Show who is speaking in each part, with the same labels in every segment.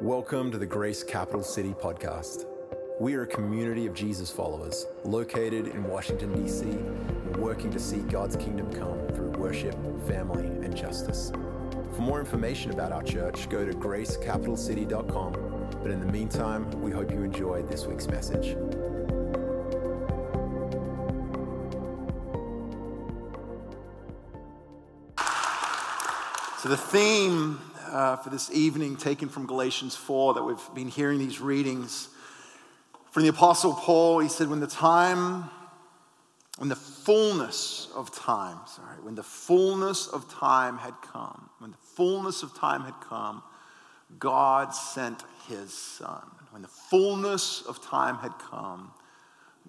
Speaker 1: Welcome to the Grace Capital City podcast. We are a community of Jesus followers located in Washington, D.C., working to see God's kingdom come through worship, family, and justice. For more information about our church, go to gracecapitalcity.com. But in the meantime, we hope you enjoy this week's message.
Speaker 2: So, the theme uh, for this evening, taken from Galatians 4, that we've been hearing these readings from the Apostle Paul, he said, When the time, when the fullness of time, sorry, when the fullness of time had come, when the fullness of time had come, God sent his son. When the fullness of time had come,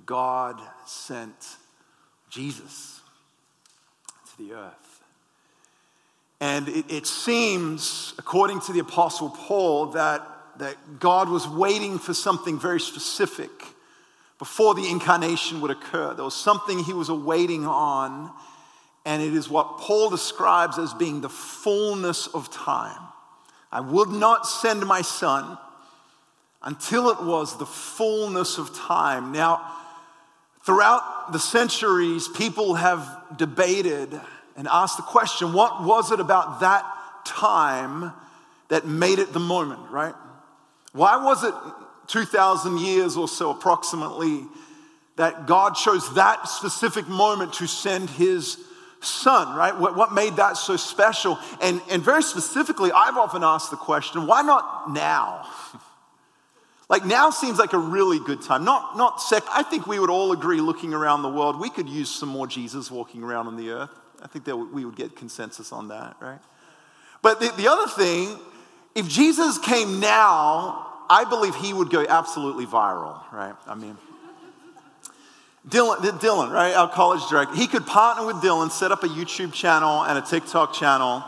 Speaker 2: God sent Jesus to the earth. And it, it, seems, according to the Apostle Paul, that, that God was waiting for something very specific before the incarnation would occur. There was something he was awaiting on, and it is what Paul describes as being the fullness of time. I would not send my son until it was the fullness of time. Now, throughout the centuries, people have debated and ask the question what was it about that time that made it the moment, right? Why was it 2,000 years or so approximately that God chose that specific moment to send his son, right? What, what made that so special? And, and very specifically, I've often asked the question why not now? Like now seems like a really good time. Not, not sec. I think we would all agree looking around the world, we could use some more Jesus walking around on the earth. I think that we would get consensus on that, right? But the, the other thing, if Jesus came now, I believe he would go absolutely viral, right? I mean, Dylan, Dylan, right, our college director, he could partner with Dylan, set up a YouTube channel and a TikTok channel,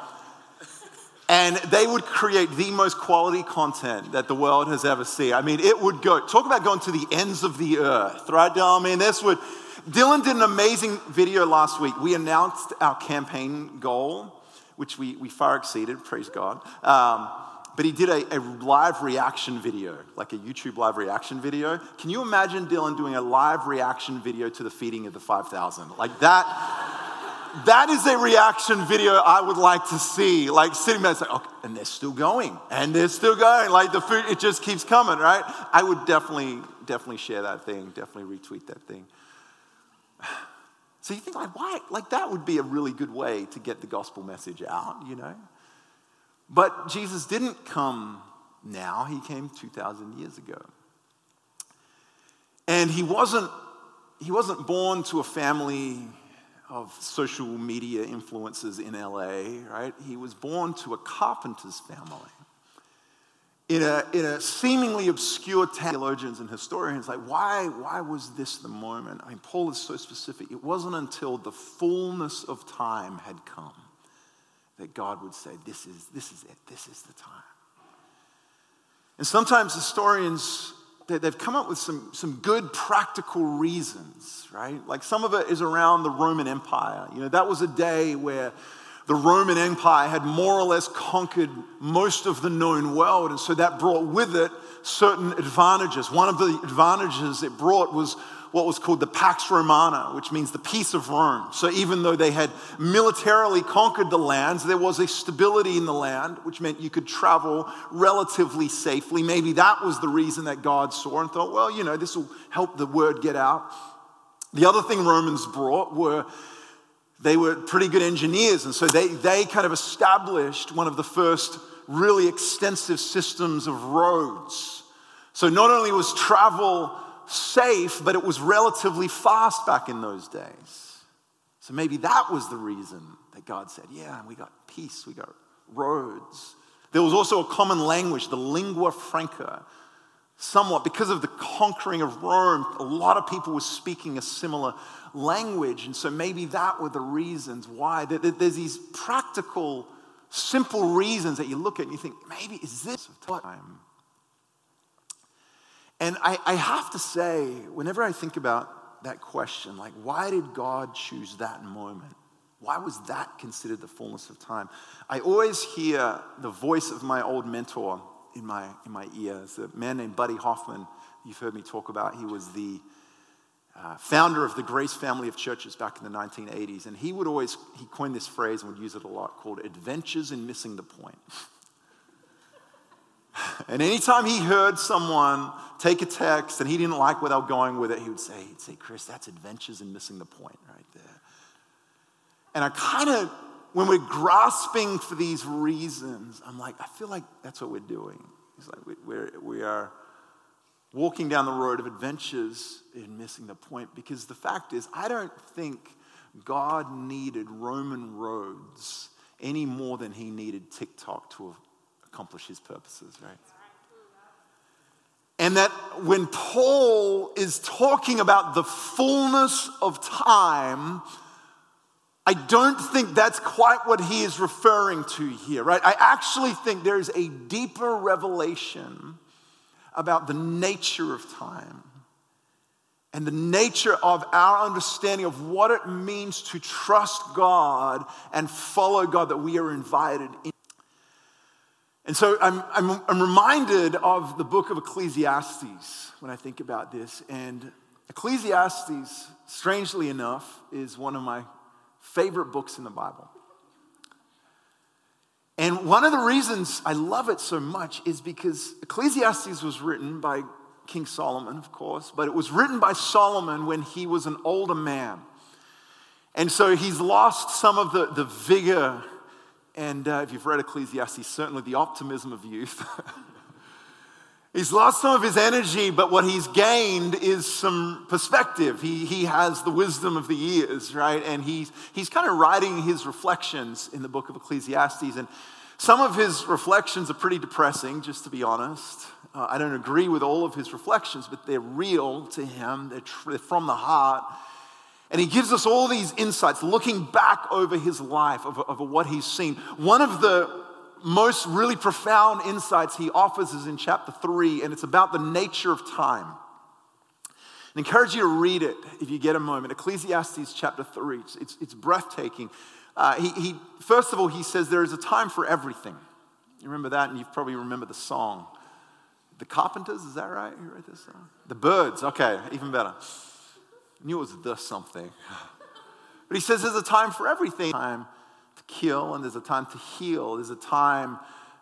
Speaker 2: and they would create the most quality content that the world has ever seen. I mean, it would go, talk about going to the ends of the earth, right? I mean, this would, Dylan did an amazing video last week. We announced our campaign goal, which we, we far exceeded, praise God. Um, but he did a, a, live reaction video, like a YouTube live reaction video. Can you imagine Dylan doing a live reaction video to the feeding of the 5,000? Like that, that is a reaction video I would like to see. Like sitting there, it's like, okay, and they're still going, and they're still going. Like the food, it just keeps coming, right? I would definitely, definitely share that thing, definitely retweet that thing. So you think, like, why? Like, that would be a really good way to get the gospel message out, you know? But Jesus didn't come now, he came 2,000 years ago. And he wasn't, he wasn't born to a family of social media influencers in LA, right? He was born to a carpenter's family in a, in a seemingly obscure theologians and historians, like, why, why was this the moment? I mean, Paul is so specific. It wasn't until the fullness of time had come that God would say, This is, this is it, this is the time. And sometimes historians, they've come up with some, some good practical reasons, right? Like some of it is around the Roman Empire. You know, that was a day where the Roman Empire had more or less conquered most of the known world, and so that brought with it certain advantages. One of the advantages it brought was what was called the Pax Romana, which means the peace of Rome. So even though they had militarily conquered the lands, there was a stability in the land, which meant you could travel relatively safely. Maybe that was the reason that God saw and thought, well, you know, this will help the word get out. The other thing Romans brought were they were pretty good engineers, and so they, they kind of established one of the first really extensive systems of roads. So not only was travel safe, but it was relatively fast back in those days. So maybe that was the reason that God said, Yeah, we got peace, we got roads. There was also a common language, the lingua franca. Somewhat because of the conquering of Rome, a lot of people were speaking a similar language. And so maybe that were the reasons why. There's these practical, simple reasons that you look at and you think, maybe is this time? And I, I have to say, whenever I think about that question, like, why did God choose that moment? Why was that considered the fullness of time? I always hear the voice of my old mentor, in my, in my ears. A man named Buddy Hoffman, you've heard me talk about, he was the uh, founder of the Grace family of churches back in the 1980s. And he would always, he coined this phrase and would use it a lot called adventures in missing the point. and anytime he heard someone take a text and he didn't like were going with it, he would say, he'd say, Chris, that's adventures in missing the point right there. And I kind of, when we're grasping for these reasons, I'm like, I feel like that's what we're doing. It's like we're, we are walking down the road of adventures in missing the point because the fact is, I don't think God needed Roman roads any more than he needed TikTok to accomplish his purposes, right? And that when Paul is talking about the fullness of time, I don't think that's quite what he is referring to here, right? I actually think there is a deeper revelation about the nature of time and the nature of our understanding of what it means to trust God and follow God that we are invited in. And so I'm, I'm, I'm reminded of the book of Ecclesiastes when I think about this. And Ecclesiastes, strangely enough, is one of my favorite books in the Bible. And one of the reasons I love it so much is because Ecclesiastes was written by King Solomon, of course, but it was written by Solomon when he was an older man. And so he's lost some of the, the vigor and uh, if you've read Ecclesiastes, certainly the optimism of youth. He's lost some of his energy, but what he's gained is some perspective. He, he has the wisdom of the years, right? And he's, he's kind of writing his reflections in the book of Ecclesiastes. And some of his reflections are pretty depressing, just to be honest. Uh, I don't agree with all of his reflections, but they're real to him, they're, tr- they're from the heart. And he gives us all these insights, looking back over his life, over, over what he's seen. One of the most really profound insights he offers is in chapter three, and it's about the nature of time. I encourage you to read it if you get a moment. Ecclesiastes chapter three, it's, it's, it's breathtaking. Uh, he, he, first of all, he says there is a time for everything. You remember that, and you probably remember the song. The Carpenters, is that right? You wrote this song? The Byrds, okay, even better knew it was the something. But he says there's a time for everything time kill, and there's a time to heal, there's a time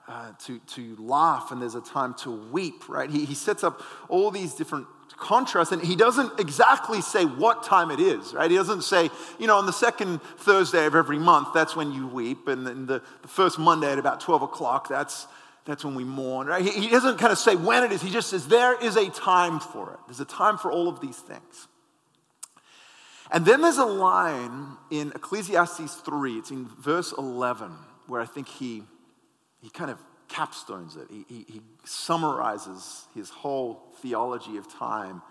Speaker 2: uh, to, to laugh, and there's a time to weep, right? He, he sets up all these different contrasts, and he doesn't exactly say what time it is, right? He doesn't say, you know, on the second Thursday of every month, that's when you weep, and then the, the first Monday at about 12 o'clock, that's, that's when we mourn, right? He, he doesn't kind of say when it is, he just says there is a time for it. There's a time for all of these things. And then there's a line in Ecclesiastes 3, it's in verse 11, where I think he, he kind of capstones it. He, he, he summarizes his whole theology of time.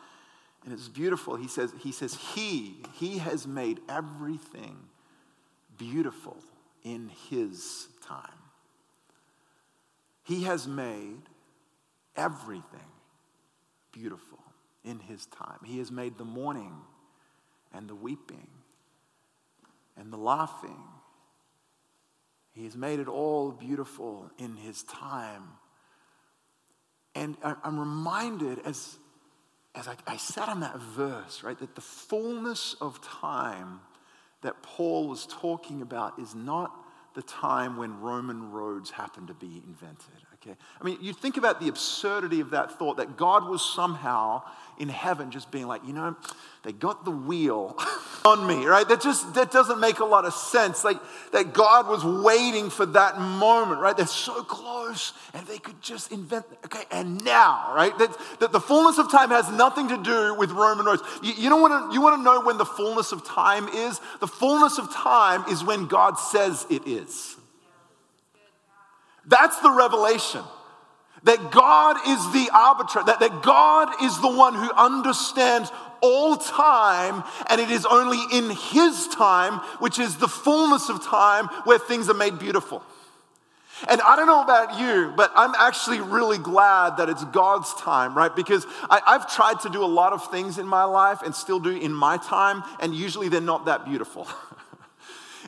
Speaker 2: And it's beautiful. He says, he says, He, He has made everything beautiful in His time. He has made everything beautiful in His time. He has made the morning and the weeping and the laughing. He has made it all beautiful in His time. And I'm reminded as, as I, I sat on that verse, right, that the fullness of time that Paul was talking about is not the time when Roman roads happened to be invented. Okay? I mean, you think about the absurdity of that thought that God was somehow in heaven just being like, you know, they got the wheel on me, right? That just that doesn't make a lot of sense. Like that God was waiting for that moment, right? They're so close and they could just invent, okay, and now, right? That, that the fullness of time has nothing to do with Roman roads. You, you don't want to you want to know when the fullness of time is? The fullness of time is when God says it is. That's the revelation. That God is the arbiter, that, that God is the one who understands all time, and it is only in His time, which is the fullness of time, where things are made beautiful. And I don't know about you, but I'm actually really glad that it's God's time, right? Because I, have tried to do a lot of things in my life and still do in my time, and usually they're not that beautiful.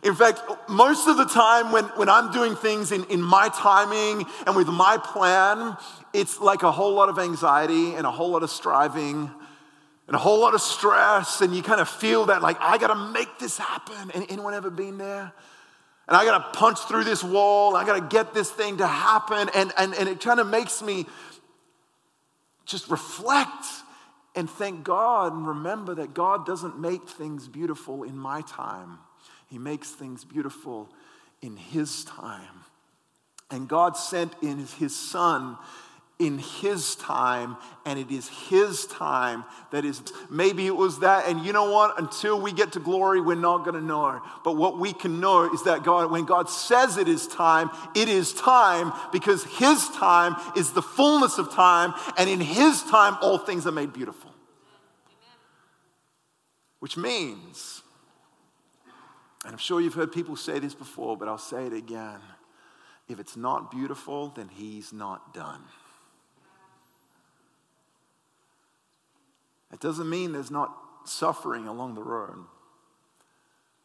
Speaker 2: In fact, most of the time when, when I'm doing things in, in my timing and with my plan, it's like a whole lot of anxiety and a whole lot of striving and a whole lot of stress. And you kind of feel that, like, I got to make this happen. And anyone ever been there? And I got to punch through this wall. I got to get this thing to happen. And, and, and it kind of makes me just reflect and thank God and remember that God doesn't make things beautiful in my time. He makes things beautiful in His time. And God sent in His Son in His time, and it is His time that is. Maybe it was that, and you know what? Until we get to glory, we're not going to know. But what we can know is that God, when God says it is time, it is time because His time is the fullness of time, and in His time, all things are made beautiful. Which means and I'm sure you've heard people say this before, but I'll say it again. If it's not beautiful, then he's not done. It doesn't mean there's not suffering along the road.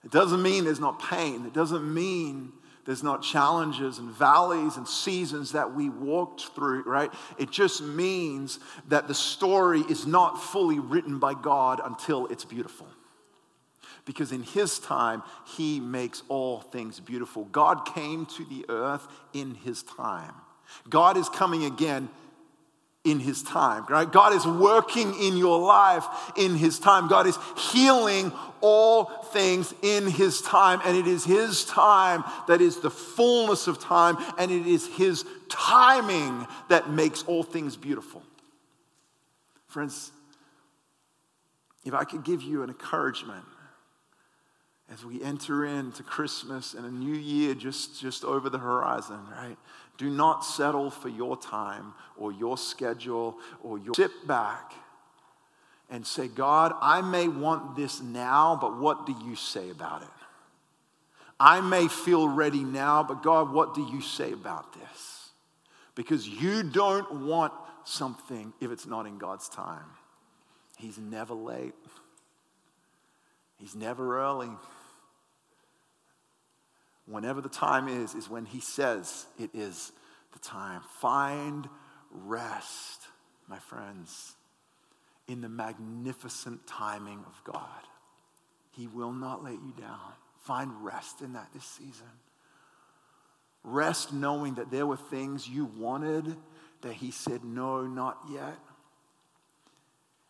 Speaker 2: It doesn't mean there's not pain. It doesn't mean there's not challenges and valleys and seasons that we walked through, right? It just means that the story is not fully written by God until it's beautiful because in his time, he makes all things beautiful. God came to the earth in his time. God is coming again in his time, right? God is working in your life in his time. God is healing all things in his time, and it is his time that is the fullness of time, and it is his timing that makes all things beautiful. Friends, if I could give you an encouragement, as we enter into Christmas and a new year just, just over the horizon, right? Do not settle for your time or your schedule or your. Sit back and say, God, I may want this now, but what do you say about it? I may feel ready now, but God, what do you say about this? Because you don't want something if it's not in God's time. He's never late, He's never early whenever the time is, is when He says it is the time. Find rest, my friends, in the magnificent timing of God. He will not let you down. Find rest in that this season. Rest knowing that there were things you wanted that He said, no, not yet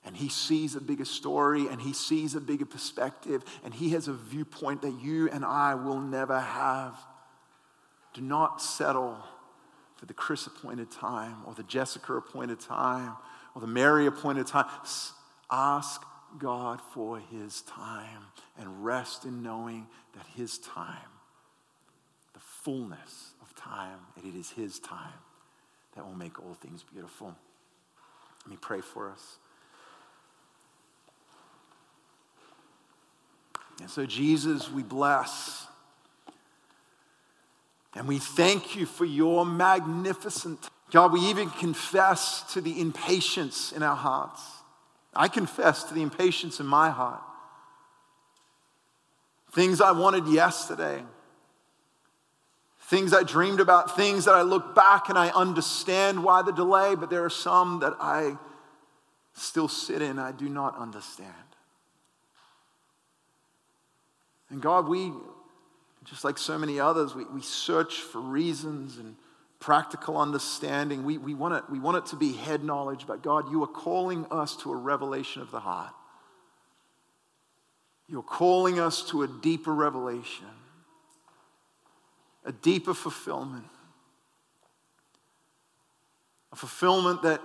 Speaker 2: and he sees a bigger story and he sees a bigger perspective and he has a viewpoint that you and I will never have. Do not settle for the Chris appointed time or the Jessica appointed time or the Mary appointed time. Ask God for his time and rest in knowing that his time, the fullness of time, and it is his time that will make all things beautiful. Let me pray for us. And so, Jesus, we bless. And we thank you for your magnificent. God, we even confess to the impatience in our hearts. I confess to the impatience in my heart. Things I wanted yesterday, things I dreamed about, things that I look back and I understand why the delay, but there are some that I still sit in, I do not understand. And God, we, just like so many others, we, we search for reasons and practical understanding. We, we, want it, we want it to be head knowledge, but God, you are calling us to a revelation of the heart. You're calling us to a deeper revelation, a deeper fulfillment, a fulfillment that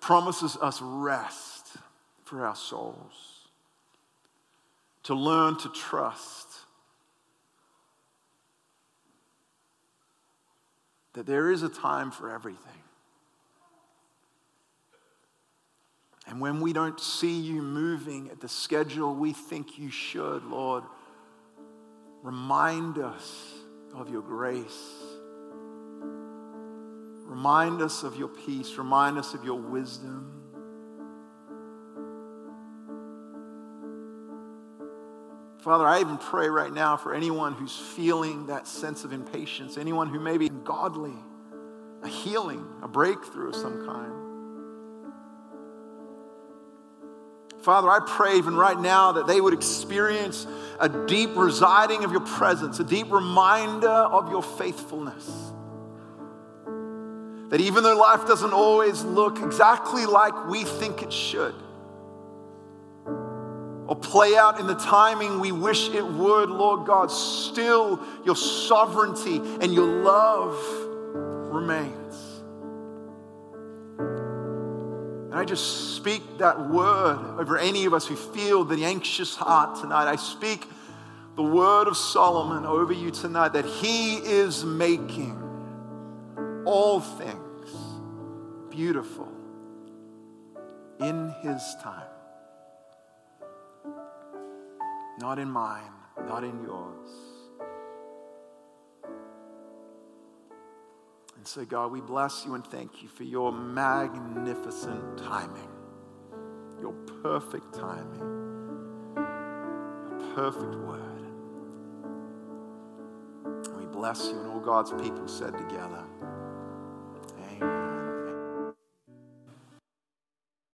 Speaker 2: promises us rest for our souls to learn to trust that there is a time for everything. And when we don't see you moving at the schedule we think you should, Lord, remind us of your grace. Remind us of your peace. Remind us of your wisdom. Father, I even pray right now for anyone who's feeling that sense of impatience, anyone who may be godly, a healing, a breakthrough of some kind. Father, I pray even right now that they would experience a deep residing of your presence, a deep reminder of your faithfulness. That even though life doesn't always look exactly like we think it should, or play out in the timing we wish it would, Lord God, still your sovereignty and your love remains. And I just speak that word over any of us who feel the anxious heart tonight. I speak the word of Solomon over you tonight that he is making all things beautiful in his time. Not in mine, not in yours. And so, God, we bless you and thank you for your magnificent timing, your perfect timing, your perfect word. And we bless you, and all God's people said together.